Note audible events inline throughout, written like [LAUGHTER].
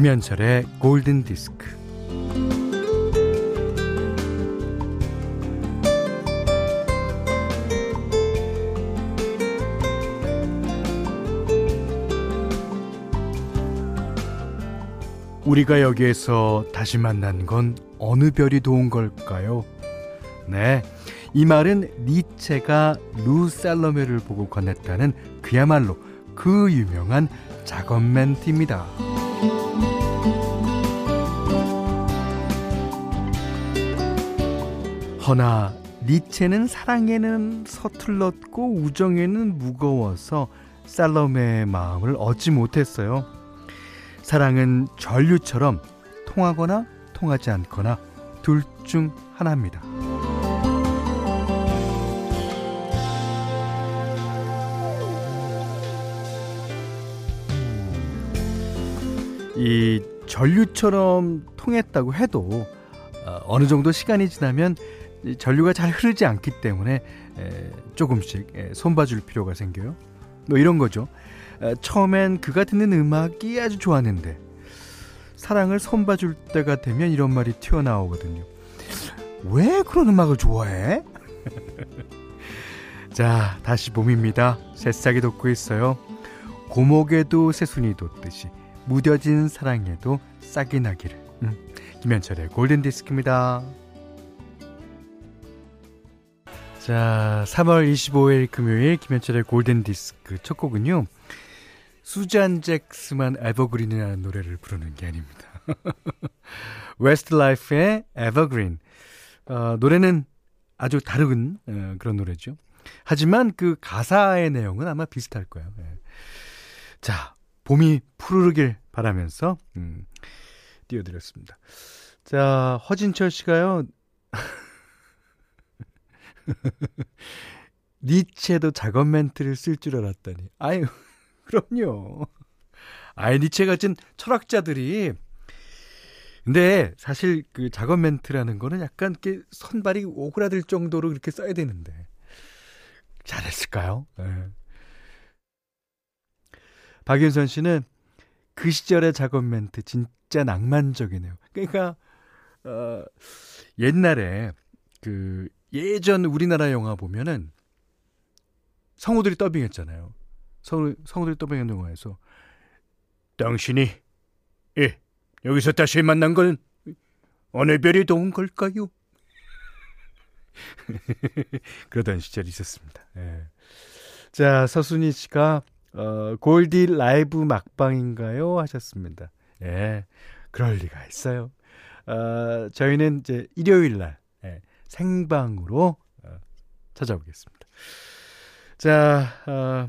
김현철의 골든 디스크. 우리가 여기에서 다시 만난 건 어느 별이 도운 걸까요? 네. 이 말은 니체가 루 살로메를 보고 건넸다는 그야말로 그 유명한 작업 멘트입니다. 허나 니체는 사랑에는 서툴렀고 우정에는 무거워서 살로메의 마음을 얻지 못했어요. 사랑은 전류처럼 통하거나 통하지 않거나 둘 중 하나입니다. 이 전류처럼 통했다고 해도 어, 어느 정도 시간이 지나면 전류가 잘 흐르지 않기 때문에 조금씩 손봐줄 필요가 생겨요. 뭐 이런 거죠. 처음엔 그가 듣는 음악이 아주 좋았는데 사랑을 손봐줄 때가 되면 이런 말이 튀어나오거든요. 왜 그런 음악을 좋아해? [LAUGHS] 자, 다시 봄입니다. 새싹이 돋고 있어요. 고목에도 새순이 돋듯이 무뎌진 사랑에도 싹이 나기를. 음, 김현철의 골든 디스크입니다. 자, 3월 25일 금요일 김현철의 골든 디스크 첫 곡은요. 수잔 잭스만 Evergreen이라는 노래를 부르는 게 아닙니다. [LAUGHS] 웨스트라이프의 Evergreen. 어, 노래는 아주 다른 어, 그런 노래죠. 하지만 그 가사의 내용은 아마 비슷할 거예요. 예. 자, 봄이 푸르르길 바라면서 음, 띄워드렸습니다. 자, 허진철 씨가요. [LAUGHS] [LAUGHS] 니체도 작업 멘트를 쓸 줄 알았다니. 아유, [LAUGHS] 그럼요. 아이, 니체 같은 철학자들이. 근데 사실 그 작업 멘트라는 거는 약간 이렇게 선발이 오그라들 정도로 그렇게 써야 되는데. 잘했을까요? 네. 박윤선 씨는 그 시절의 작업 멘트 진짜 낭만적이네요. 그러니까, 어, 옛날에 그 예전 우리나라 영화 보면은 성우들이 더빙했잖아요. 성우, 성우들이 더빙한 영화에서 당신이 예 여기서 다시 만난 건 어느 별이 도운 걸까요? [LAUGHS] 그러던 시절이 있었습니다. 예. 자 서순희 씨가 어, 골디 라이브 막방인가요? 하셨습니다. 예, 그럴 리가 있어요. 어, 저희는 이제 일요일 날 예, 생방으로 어, 찾아오겠습니다. 자, 어,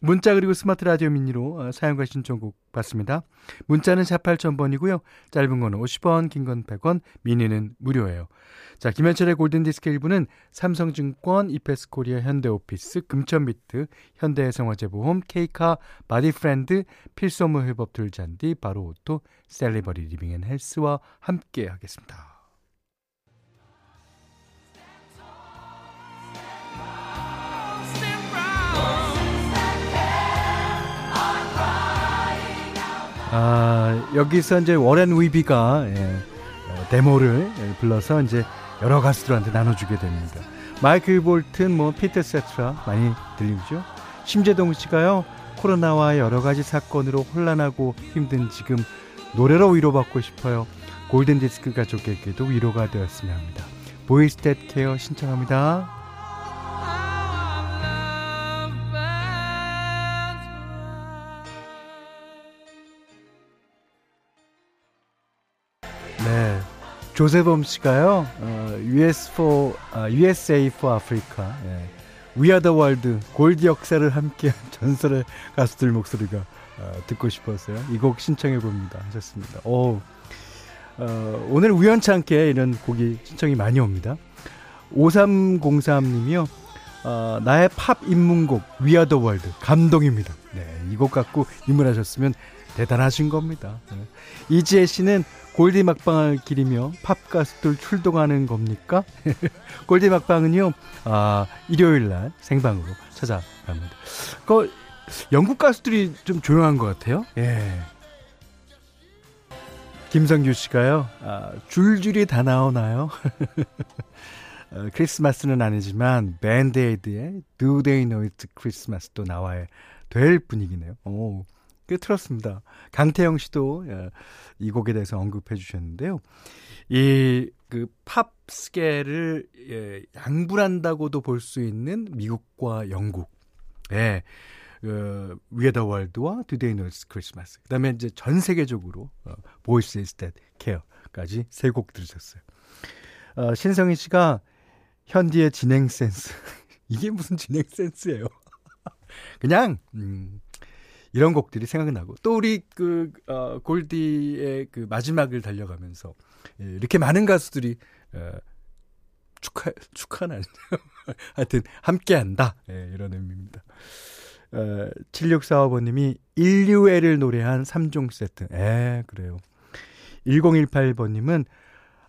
문자 그리고 스마트 라디오 미니로 어, 사용과 신청곡 받습니다. 문자는 4 8000번이고요. 짧은 거는 50원, 긴 건 100원, 미니는 무료예요. 자, 김현철의 골든디스크 1부는 삼성증권, 이페스코리아, 현대오피스, 금천비트, 현대해상화재보험, 케이카, 바디프렌드, 필소모 회법 들잔디, 바로오토, 셀리버리 리빙앤헬스와 함께 하겠습니다. 아, 여기서 이제 워렌 위비가 예, 어, 데모를 예, 불러서 이제 여러 가수들한테 나눠주게 됩니다. 마이클 볼튼, 뭐 피터 세테라 많이 들리죠. 심재동 씨가요 코로나와 여러 가지 사건으로 혼란하고 힘든 지금 노래로 위로받고 싶어요. 골든 디스크 가족에게도 위로가 되었으면 합니다. Voices That Care 신청합니다. 네. 조세범 씨가요, 어, US for, 아, USA for Africa. 예. We are the world. 골드 역사를 함께한 [LAUGHS] 전설의 가수들 목소리가 어, 듣고 싶었어요. 이 곡 신청해 봅니다. 하셨습니다. 오, 어, 오늘 우연찮게 이런 곡이 신청이 많이 옵니다. 5303님이요. 어, 나의 팝 입문곡 The World 감동입니다. 네, 이 곡 갖고 입문하셨으면 대단하신 겁니다. 네. 이지혜 씨는 골디 막방을 기리며 팝 가수들 출동하는 겁니까? [LAUGHS] 골디 막방은요, 아, 일요일 날 생방으로 찾아갑니다. 그, 영국 가수들이 좀 조용한 것 같아요. 예. 김성규 씨가요, 아, 줄줄이 다 나오나요? [LAUGHS] 어, 크리스마스는 아니지만, 밴드에이드의 Do They Know It's Christmas도 나와야 될 분위기네요. 오, 꽤 틀었습니다. 강태영 씨도 어, 이 곡에 대해서 언급해 주셨는데요. 이, 그, 팝스계를 예, 양분한다고도 볼 수 있는 미국과 영국. 예. 그 위에더 월드와 투데이 노스 크리스마스. 그다음에 이제 전 세계적으로 어, Voices That Care까지 세 곡 들으셨어요. 어, 신성희 씨가 현디의 진행 센스. [LAUGHS] 이게 무슨 진행 센스예요? [LAUGHS] 그냥 음, 이런 곡들이 생각나고 또 우리 그 어, 골디의 그 마지막을 달려가면서 예, 이렇게 많은 가수들이 어, 축하 축하는 [LAUGHS] 하여튼 함께한다 예, 이런 의미입니다. 어, 7645번님이 인류애를 노래한 3종 세트. 에, 그래요. 1018번님은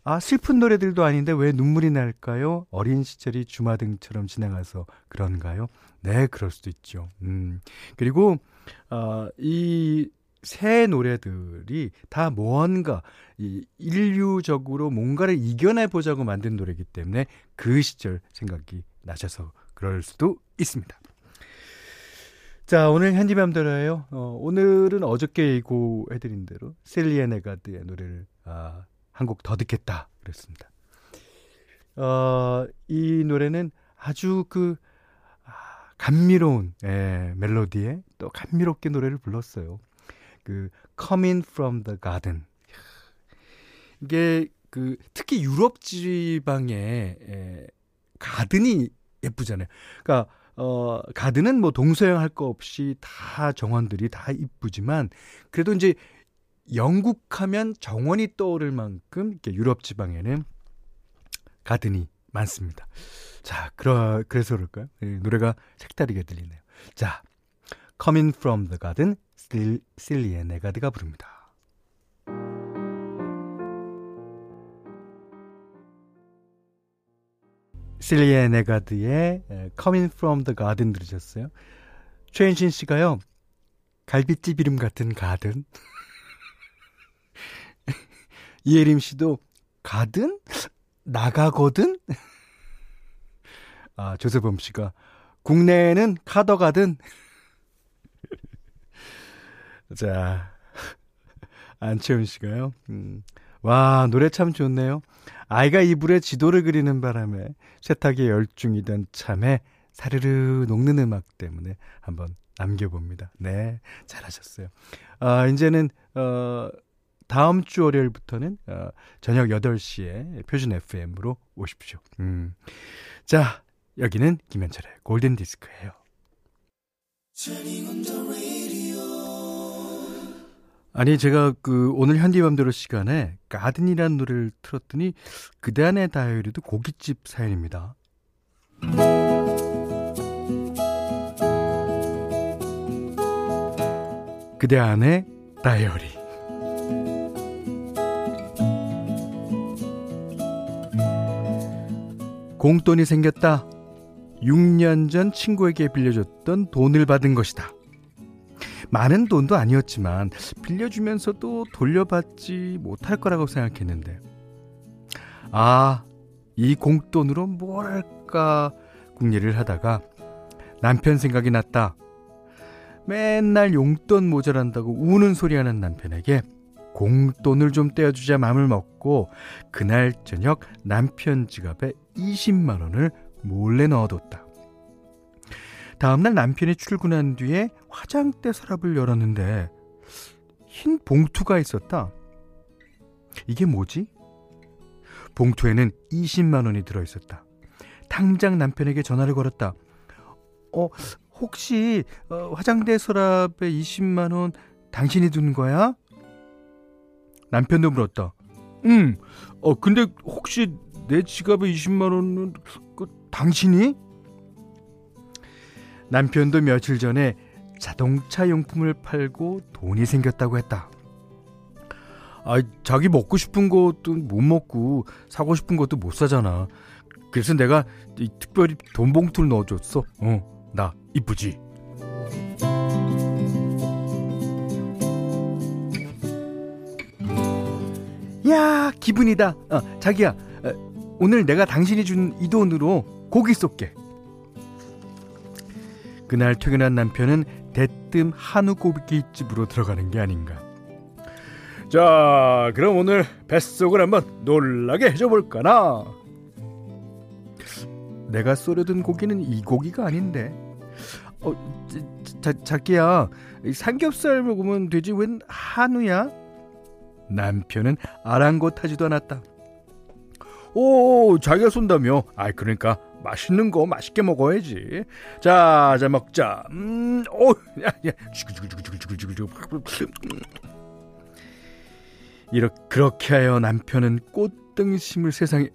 아, 슬픈 노래들도 아닌데 왜 눈물이 날까요? 어린 시절이 주마등처럼 지나가서 그런가요? 네, 그럴 수도 있죠. 음. 그리고, 어, 이새 노래들이 다 무언가, 이 인류적으로 뭔가를 이겨내 보자고 만든 노래이기 때문에 그 시절 생각이 나셔서 그럴 수도 있습니다. 자, 오늘 현지맘대로예요. 어, 오늘은 어저께 예고해드린 대로 셀리에 네가드의 노래를 아, 한 곡 더 듣겠다 그랬습니다. 어, 이 노래는 아주 그 아, 감미로운 예, 멜로디에 또 감미롭게 노래를 불렀어요. 그 Coming from the Garden 이게 그 특히 유럽 지방에 예, 가든이 예쁘잖아요. 그러니까 어, 가드는 뭐 동서양 할 거 없이 다 정원들이 다 이쁘지만 그래도 이제 영국 하면 정원이 떠오를 만큼 이렇게 유럽 지방에는 가든이 많습니다. 자, 그러, 그래서 그럴까요? 노래가 색다르게 들리네요. 자, Coming from the Garden, 실리의 네가드가 부릅니다. 실리에 네가드의 Coming from the Garden 들으셨어요? 최현신 씨가요. 갈비집 이름 같은 가든. [LAUGHS] 이혜림 씨도 가든? 나가거든? 아, 조세범 씨가 국내에는 카더가든. [LAUGHS] 자, 안채훈 씨가요. 음, 와, 노래 참 좋네요. 아이가 이불에 지도를 그리는 바람에 세탁에 열중이던 참에 사르르 녹는 음악 때문에 한번 남겨봅니다. 네, 잘하셨어요. 아, 이제는, 어, 다음 주 월요일부터는, 어, 저녁 8시에 표준 FM으로 오십시오. 음. 자, 여기는 김현철의 골든 디스크예요. 아니 제가 그 오늘 현디맘대로 시간에 가든이라는 노래를 틀었더니 그대 안의 다이어리도 고깃집 사연입니다. 그대 안의 다이어리 공돈이 생겼다. 6년 전 친구에게 빌려줬던 돈을 받은 것이다. 많은 돈도 아니었지만 빌려주면서도 돌려받지 못할 거라고 생각했는데 아, 이 공돈으로 뭘 할까 궁리를 하다가 남편 생각이 났다. 맨날 용돈 모자란다고 우는 소리 하는 남편에게 공돈을 좀 떼어주자 마음을 먹고 그날 저녁 남편 지갑에 20만 원을 몰래 넣어뒀다. 다음날 남편이 출근한 뒤에 화장대 서랍을 열었는데 흰 봉투가 있었다. 이게 뭐지? 봉투에는 20만 원이 들어 있었다. 당장 남편에게 전화를 걸었다. 어, 혹시 어, 화장대 서랍에 20만 원 당신이 둔 거야? 남편도 물었다. 응. 어, 근데 혹시 내 지갑에 20만 원은 그 당신이? 남편도 며칠 전에 자동차 용품을 팔고 돈이 생겼다고 했다. 아, 자기 먹고 싶은 것도 못 먹고 사고 싶은 것도 못 사잖아. 그래서 내가 특별히 돈 봉투를 넣어줬어. 어, 나 이쁘지. 아, 기분이다. 어, 자기야, 어, 오늘 내가 당신이 준 이 돈으로 고기 쏠게. 그날 퇴근한 남편은 대뜸 한우 고깃집으로 들어가는 게 아닌가. 자, 그럼 오늘 뱃속을 한번 놀라게 해줘볼까나. 내가 쏘려던 고기는 이 고기가 아닌데. 어, 자, 자기야, 삼겹살 먹으면 되지 웬 한우야? 남편은 아랑곳하지도 않았다. 오, 자기가 쏜다며. 아이, 그러니까 맛있는 거 맛있게 먹어야지. 자, 자 먹자. 음, 오, 야, 야, 이렇게 그렇게 하여 남편은 꽃등심을 세상에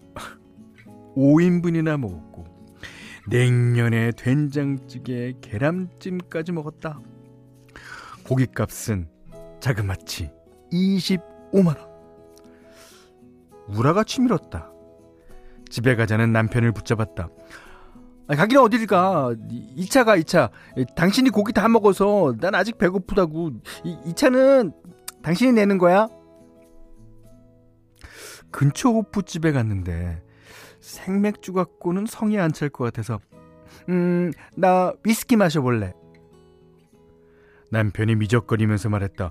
5인분이나 먹었고 냉면에 된장찌개, 계란찜까지 먹었다. 고깃값은 자그마치 25만 원. 우라가 치밀었다. 집에 가자는 남편을 붙잡았다. 아, 가기는 어딜 가? 2차 가 2차. 당신이 고기 다 먹어서 난 아직 배고프다고. 이, 2차는 당신이 내는 거야? 근처 호프집에 갔는데 생맥주 갖고는 성이 안 찰 것 같아서 음, 나 위스키 마셔볼래. 남편이 미적거리면서 말했다.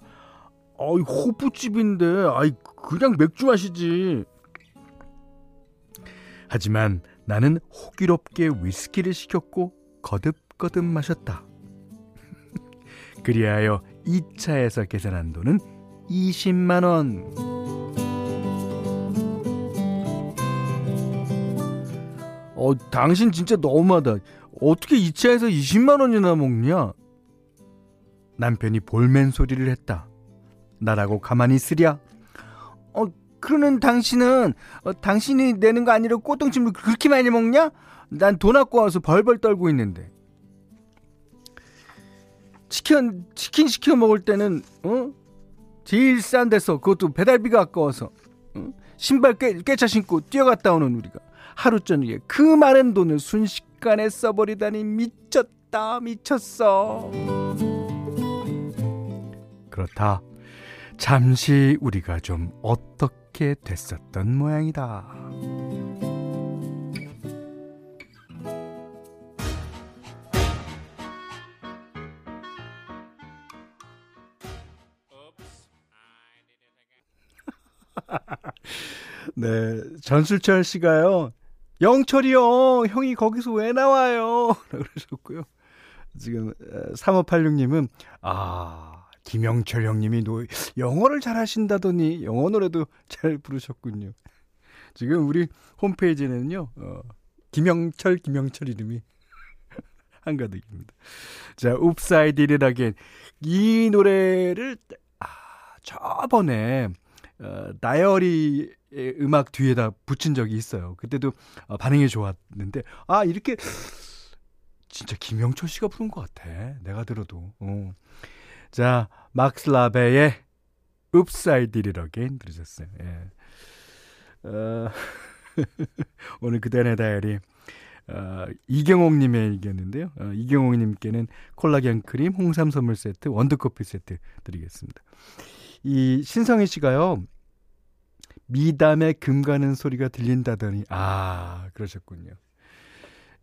어이, 호프집인데, 아이, 그냥 맥주 마시지. 하지만 나는 호기롭게 위스키를 시켰고 거듭거듭 마셨다. [LAUGHS] 그리하여 2차에서 계산한 돈은 20만 원. 어, 당신 진짜 너무하다. 어떻게 2차에서 20만 원이나 먹냐? 남편이 볼멘 소리를 했다. 나라고 가만히 있으랴? 어, 그러는 당신은 어, 당신이 내는 거 아니라 꽃등심을 그렇게 많이 먹냐? 난 돈 아까 와서 벌벌 떨고 있는데. 치킨 치킨 시켜 먹을 때는 어? 제일 싼 데서 그것도 배달비가 아까워서 어? 신발 깨, 깨차 신고 뛰어갔다 오는 우리가 하루 저녁에 그 많은 돈을 순식간에 써버리다니 미쳤다 미쳤어. 그렇다. 잠시 우리가 좀 어떻게 됐었던 모양이다. [LAUGHS] 네, 전술철 씨가요. 영철이요, 형이 거기서 왜 나와요? [LAUGHS] 그러셨고요. 지금 3586님은 아 김영철 형님이 노, 영어를 잘하신다더니 영어 노래도 잘 부르셨군요. 지금 우리 홈페이지에는요, 어, 김영철, 김영철 이름이 [LAUGHS] 한가득입니다. 자, 옵사이드 이라겐. 이 노래를, 아, 저번에, 어, 다이어리 음악 뒤에다 붙인 적이 있어요. 그때도 어, 반응이 좋았는데, 아, 이렇게, 진짜 김영철 씨가 부른 것 같아. 내가 들어도. 어. 자, 막스 라베의 Again 들으셨어요. 예. 어, [LAUGHS] 오늘 그대의 다이어리 어, 이경옥님의 얘기였는데요. 어, 이경옥님께는 콜라겐 크림, 홍삼 선물 세트, 원두커피 세트 드리겠습니다. 이 신성희 씨가요. 미담에 금 가는 소리가 들린다더니 아 그러셨군요.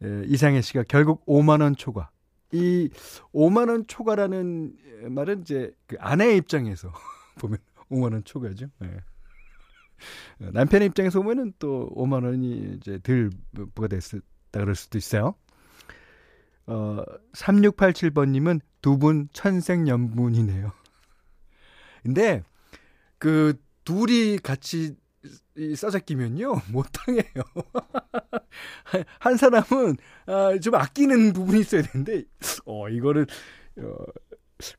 예, 이상해 씨가 결국 5만 원 초과. 이 5만 원 초과라는 말은 이제 그 아내의 입장에서 [LAUGHS] 보면 5만 원 초과죠. 예. 남편의 입장에서 보면은 또 5만 원이 이제 덜 부과됐다 그럴 수도 있어요. 어, 3687번님은 두 분 천생연분이네요. 근데 그 둘이 같이 끼면요 못 당해요. 한 사람은 아, 좀 아끼는 부분이 있어야 되는데 어 이거를 어,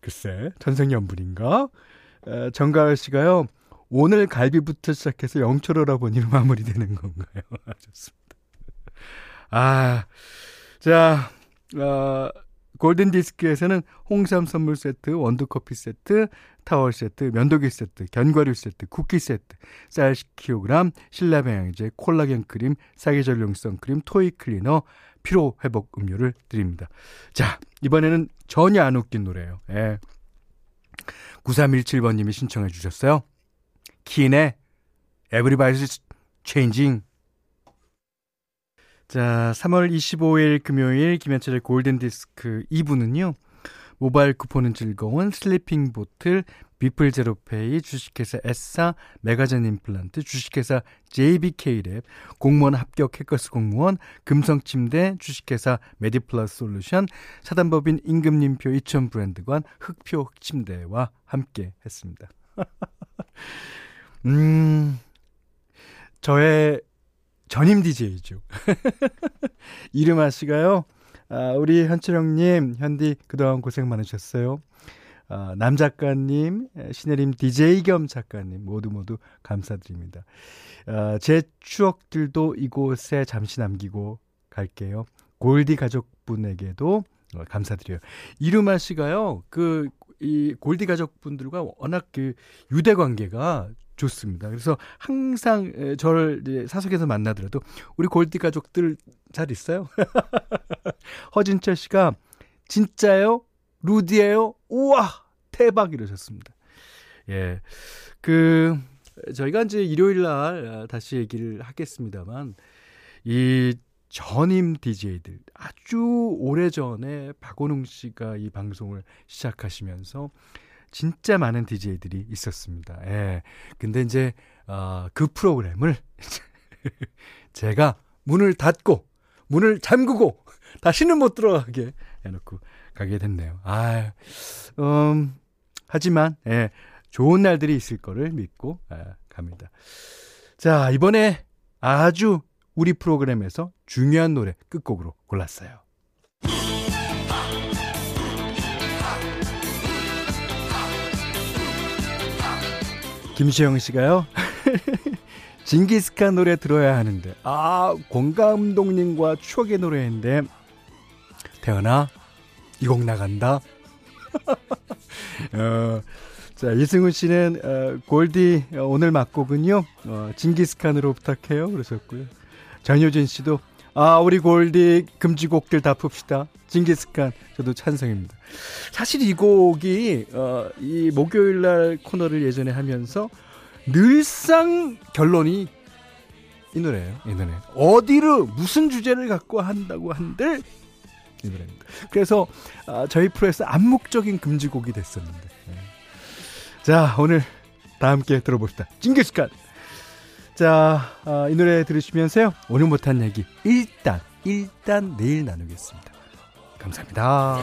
글쎄 전생연분인가? 어, 정가을 씨가요 오늘 갈비부터 시작해서 영철오라버니로 마무리되는 건가요? [LAUGHS] 좋습니다. 아, 자, 어, 골든 디스크에서는 홍삼 선물 세트, 원두 커피 세트, 타월 세트, 면도기 세트, 견과류 세트, 쿠키 세트, 쌀 10kg, 신라병양제, 콜라겐 크림, 사계절 용성 크림, 토이 클리너, 피로 회복 음료를 드립니다. 자, 이번에는 전혀 안 웃긴 노래예요. 예. 9317번 님이 신청해 주셨어요. 킨의 Everybody's changing. 자, 3월 25일 금요일 김현철의 골든디스크 2부는요. 모바일 쿠폰은 즐거운 슬리핑 보틀, 비플 제로페이, 주식회사 에싸, 메가젠 임플란트, 주식회사 JBK랩, 공무원 합격 해커스 공무원, 금성침대, 주식회사 메디플러스 솔루션, 사단법인 임금님표 이천 브랜드관, 흙표 흙침대와 함께 했습니다. [LAUGHS] 음, 저의 전임 DJ죠. 이름아 씨가요. 아, 우리 현철형님, 현디 그동안 고생 많으셨어요. 아, 남 작가님, 신혜림 DJ 겸 작가님 모두 모두 감사드립니다. 아, 제 추억들도 이곳에 잠시 남기고 갈게요. 골디 가족분에게도 어, 감사드려요. 이루마 씨가요, 그, 이 골디 가족분들과 워낙 그 유대 관계가 좋습니다. 그래서 항상 저를 사석에서 만나더라도 우리 골디 가족들 잘 있어요? [LAUGHS] 허진철 씨가 진짜요? 루디예요? 우와 대박 이러셨습니다. 예, 그 저희가 이제 일요일 날 다시 얘기를 하겠습니다만 이 전임 DJ들 아주 오래 전에 박원웅 씨가 이 방송을 시작하시면서 진짜 많은 DJ들이 있었습니다. 예. 근데 이제 어, 그 프로그램을 [LAUGHS] 제가 문을 닫고 문을 잠그고 [LAUGHS] 다시는 못 들어가게 해놓고 가게 됐네요. 아, 음, 하지만 예, 좋은 날들이 있을 거를 믿고 예, 갑니다. 자 이번에 아주 우리 프로그램에서 중요한 노래 끝곡으로 골랐어요. 김시영 씨가요. [LAUGHS] 징기스칸 노래 들어야 하는데 아 공감독님과 추억의 노래인데 태연아 이곡 나간다. [LAUGHS] 어, 자 이승훈 씨는 어, 골디 어, 오늘 막곡은요 어, 징기스칸으로 부탁해요 그러셨고요. 전효진 씨도 아 우리 골디 금지곡들 다 풉시다. 징기스칸 저도 찬성입니다. 사실 이 곡이 어, 이 목요일 날 코너를 예전에 하면서 늘상 결론이 이 노래예요. 이 노래. 어디를 무슨 주제를 갖고 한다고 한들 이 노래입니다. 그래서 어, 저희 프로에서 암묵적인 금지곡이 됐었는데. 네. 자 오늘 다 함께 들어봅시다. 징기스칸. 자, 어, 이 노래 들으시면서요. 오늘 못한 얘기 일단 일단 내일 나누겠습니다. 감사합니다.